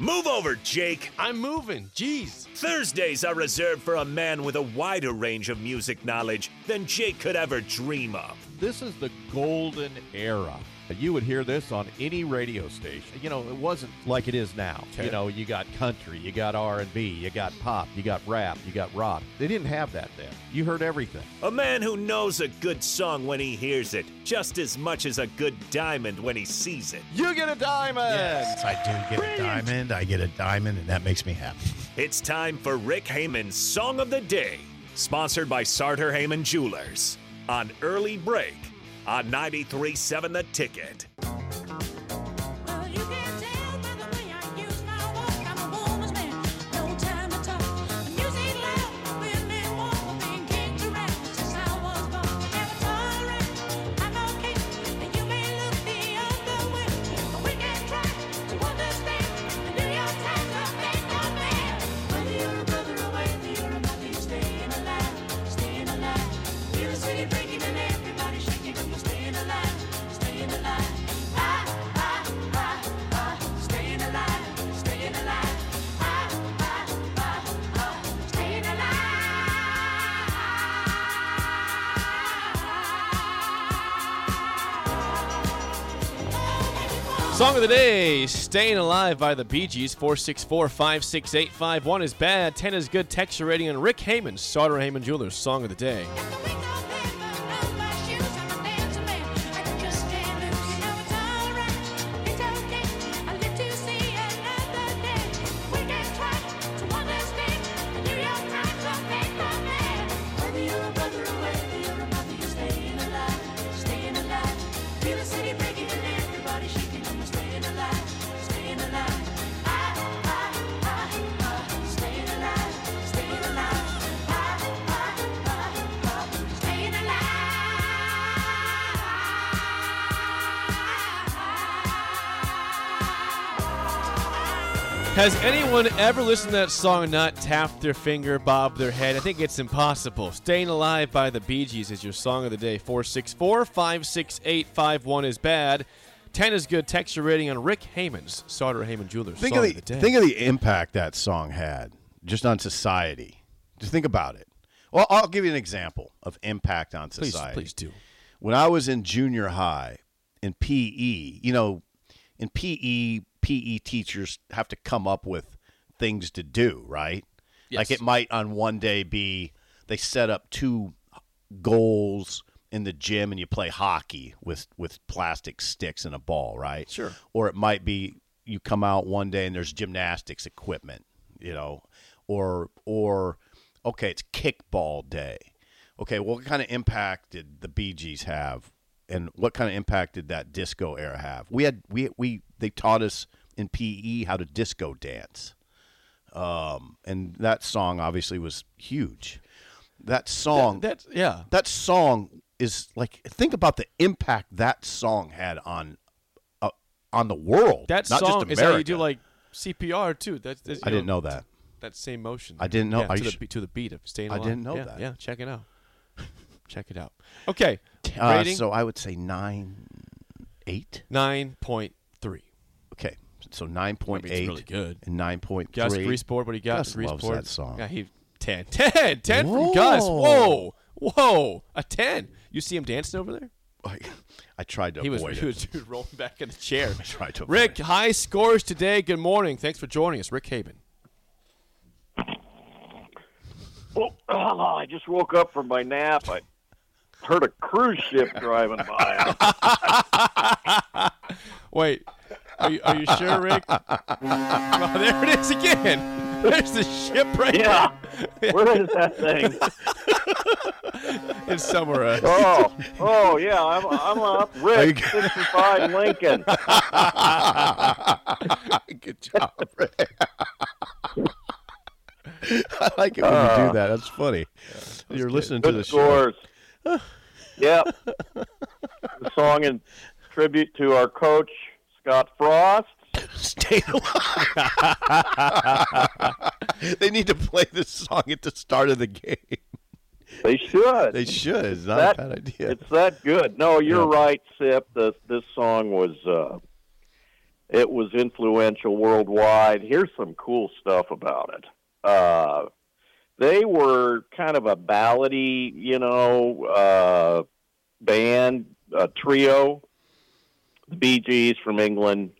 Move over, Jake. I'm moving. Jeez. Thursdays are reserved for a man with a wider range of music knowledge than Jake could ever dream of. This is the golden era. You would hear this on any radio station. You know, it wasn't like it is now. Okay. You know, you got country, you got R&B, you got pop, you got rap, you got rock. They didn't have that then. You heard everything. A man who knows a good song when he hears it, just as much as a good diamond when he sees it. You get a diamond. Yes, I do get a diamond. I get a diamond, and that makes me happy. It's time for Rick Hamann's Song of the Day, sponsored by Sartor Hamann Jewelers on Early Break on 93.7 The Ticket. Song of the day, Staying Alive by the Bee Gees, 464 568 One is bad, 10 is good. Texture rating on Rick Hamann, Sartor Hamann Jewelers, Song of the Day. Has anyone ever listened to that song and not tapped their finger, bobbed their head? I think it's impossible. Staying Alive by the Bee Gees is your song of the day. 464 568 One is bad. 10 is good. Texture rating on Rick Hamann's Sartor Hamann Jewelers. Think song of of the, the day. think of the impact that song had just on society. Just think about it. Well, I'll give you an example of impact on society. please, please do. When I was in junior high in PE, you know, in PE, PE teachers have to come up with things to do, right? Yes. Like it might on one day be they set up two goals in the gym and you play hockey with with plastic sticks and a ball, right? Sure. Or it might be you come out one day and there's gymnastics equipment, you know, or or okay, it's kickball day. Okay, what kind of impact did the Bee Gees have, and what kind of impact did that disco era have? We had we we they taught us in PE how to disco dance, um, and that song obviously was huge. That song, That, that's, yeah. that song is like think about the impact that song had on uh, on the world. That not song just is how you do like CPR too. That's, that's, I didn't know that. That same motion. I didn't know- Yeah, to, the, beat- to the beat of staying I didn't know yeah, that. Yeah, check it out. check it out. Okay. Uh, Rating so I would say nine, eight. nine point three. Okay, so nine point it's eight really good. and nine point Gus three. Greaseboard, what do you got? Gus loves Greaseboard. that song. Yeah, he 10. 10. 10 from Gus. Whoa. Whoa. A 10. You see him dancing over there? I, I tried to He was, avoid he it. was rolling back in the chair. I tried to Rick, avoid it. high scores today. Good morning. Thanks for joining us, Rick Hamann. Well, oh, I just woke up from my nap. I heard a cruise ship driving by. Wait, are you, are you sure, Rick? oh, there it is again. There's the ship right Yeah. Where is that thing? It's somewhere else. Oh, oh yeah, I'm I'm up. Rick, g- 65 Lincoln. Good job, Rick. I like it when you do uh, that. That's funny. You're listening to Good the show. scores. Yep. The song in tribute to our coach Scott Frost. Stay alive. they need to play this song at the start of the game. They should. They should. It's not that, a bad idea. It's that good. No, you're Yeah. right, Sip. The, this song was uh, it was influential worldwide. Here's some cool stuff about it. Uh, they were kind of a ballady, you know, uh, band, a trio. The Bee Gees from England.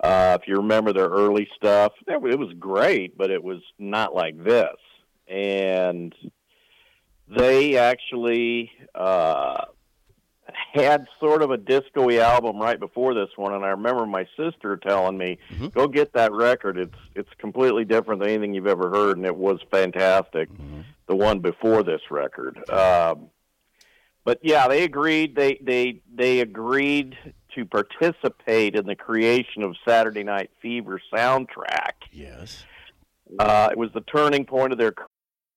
Uh, if you remember their early stuff, it was great, but it was not like this. And they actually uh, had sort of a disco-y album right before this one, and I remember my sister telling me, "Go get that record. It's it's completely different than anything you've ever heard, and it was fantastic." The one before this record, um, but yeah, they agreed. They they they agreed to participate in the creation of Saturday Night Fever soundtrack. yes. Uh, it was the turning point of their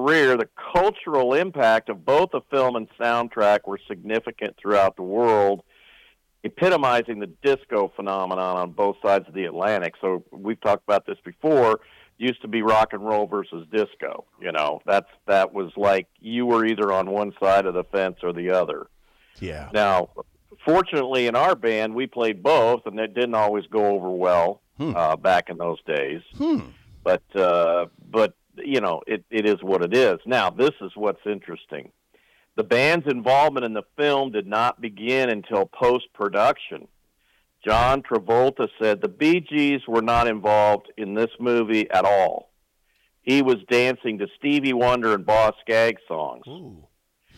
Career, the cultural impact of both the film and soundtrack were significant throughout the world, epitomizing the disco phenomenon on both sides of the Atlantic. So we've talked about this before. Used to be rock and roll versus disco. You know, that's that was like you were either on one side of the fence or the other. Yeah. Now, fortunately, in our band, we played both, and it didn't always go over well uh, back in those days. Hmm. But uh, but you know, it, it is what it is. Now, this is what's interesting. The band's involvement in the film did not begin until post production. John Travolta said the Bee Gees were not involved in this movie at all. He was dancing to Stevie Wonder and Boz Scaggs songs.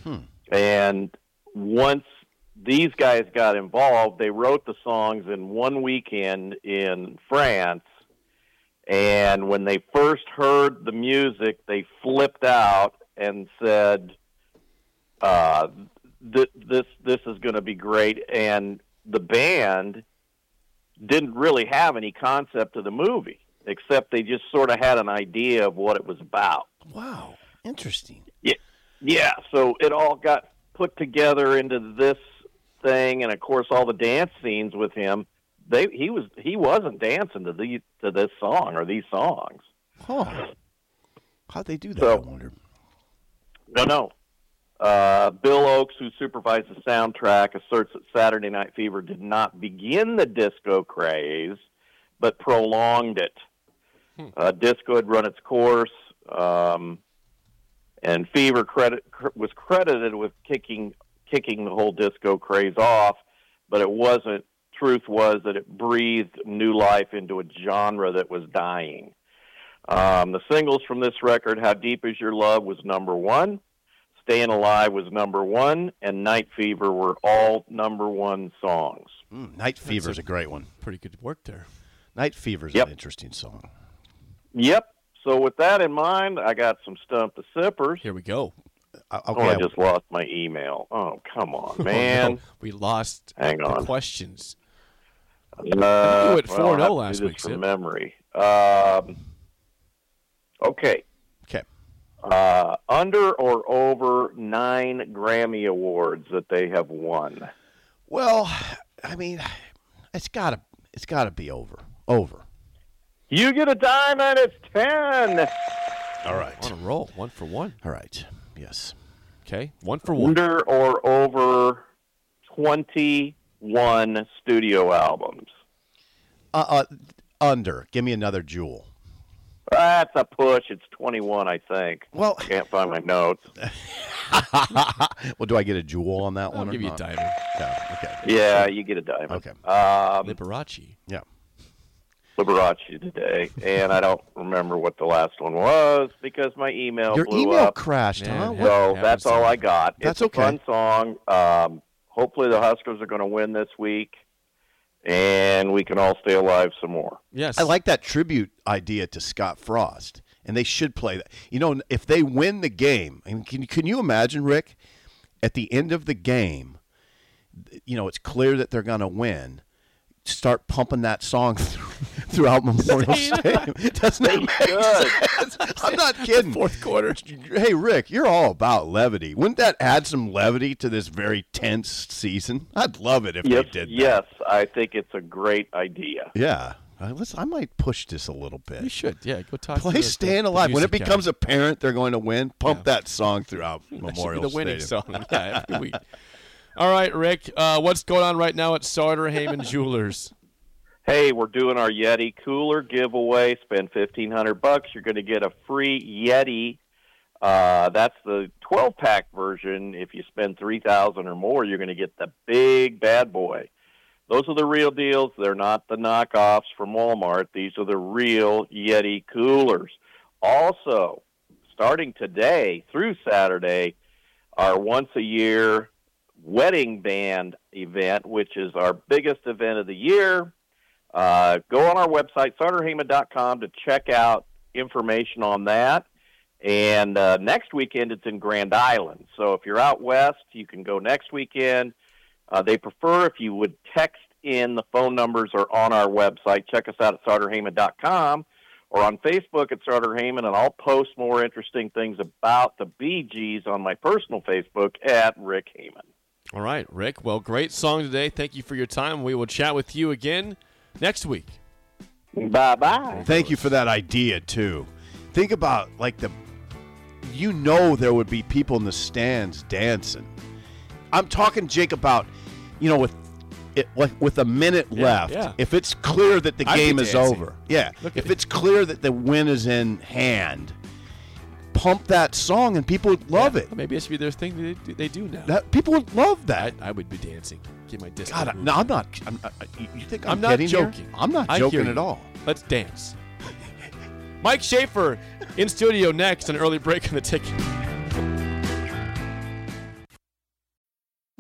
Hmm. And once these guys got involved, they wrote the songs in one weekend in France. And when they first heard the music, they flipped out and said, uh, th- "This this is going to be great." And the band didn't really have any concept of the movie, except they just sort of had an idea of what it was about. Wow. Interesting. Yeah, yeah. So it all got put together into this thing, and of course, all the dance scenes with him. They he was he wasn't dancing to the to this song or these songs. Huh. How'd they do that, So- I wonder? No, no. Uh, Bill Oakes, who supervised the soundtrack, asserts that Saturday Night Fever did not begin the disco craze, but prolonged it. Uh, disco had run its course, um, and Fever credit cr- was credited with kicking kicking the whole disco craze off, but it wasn't. Truth was that it breathed new life into a genre that was dying. Um, the singles from this record, "How Deep Is Your Love," was number one. Staying Alive was number one, and Night Fever were all number one songs. Mm, Night Fever's a, great one. Pretty good work there. Night Fever's Yep. an interesting song. Yep. So with that in mind, I got some Stump the Sippers. Here we go. Uh, Oh, I just lost my email. Oh, come on, man. Oh, no. We lost Hang the on. questions. Uh, You went well, 4-0 I'll have to last week, from memory. Um, okay. okay. Uh, under or over nine Grammy awards that they have won. Well, I mean, it's gotta it's gotta be over. Over. You get a diamond. It's ten. All right. On a roll. One for one. All right. Yes. Okay. One for one. Under or over twenty-one studio albums. Uh, uh, under. Give me another jewel. That's a push. It's twenty-one, I think. Well, I Can't find my notes. well, do I get a jewel on that I'll one? or give you a not? diamond. Okay. okay. Yeah, you get a diamond. Okay. Um, Liberace. Yeah. Liberace today, and I don't remember what the last one was because my email Your blew email up. crashed, Yeah, huh? So happens that's all I got. That's it's a okay. fun song. Um, hopefully the Huskers are going to win this week, and we can all stay alive some more. Yes. I like that tribute idea to Scott Frost, and they should play that. You know, if they win the game, and can can you imagine, Rick, at the end of the game, you know, it's clear that they're going to win. Start pumping that song throughout Memorial Stadium. Doesn't make sense? I'm not kidding. Fourth quarter. Hey, Rick, you're all about levity. Wouldn't that add some levity to this very tense season? I'd love it if yes, they did. that. yes, I think it's a great idea. Yeah. I, let's, I might push this a little bit. You should. Yeah. Go talk. to Play the- Staying the Alive. When it music guy. becomes apparent they're going to win, pump Yeah. that song throughout That should be Memorial the winning song. Yeah, every week. All right, Rick. Uh, what's going on right now at Sartor Hamann Jewelers? Hey, we're doing our Yeti cooler giveaway. Spend fifteen hundred bucks, you're going to get a free Yeti. Uh, that's the twelve pack version. If you spend three thousand or more, you're going to get the big bad boy. Those are the real deals. They're not the knockoffs from Walmart. These are the real Yeti coolers. Also, starting today through Saturday, our once a year wedding band event, which is our biggest event of the year. Uh, go on our website, sartorhamann.com, to check out information on that. And uh, next weekend, it's in Grand Island. So if you're out west, you can go next weekend. Uh, they prefer if you would text in. The phone numbers are on our website. Check us out at sartorhamann.com or on Facebook at Hamann, and I'll post more interesting things about the Bee Gees on my personal Facebook at Rick Hamann. All right, Rick. Well, great song today. Thank you for your time. We will chat with you again next week. Bye bye. Thank you for that idea, too. Think about, like, the. You know, there would be people in the stands dancing. I'm talking, Jake, about, you know, with. It, like with a minute Yeah, left, yeah. if it's clear that the I'd game is over, yeah. Look if at- it's clear that the win is in hand, pump that song and people would love it. Maybe it should be their thing they, do- they do now. That people would love that. I, I would be dancing. Get my disco. God, I, no, I'm not. I'm, I, you- think I'm, I'm not kidding here? joking. I'm not joking at all. Let's dance. Mike Schaefer in studio next. An early break on the ticket.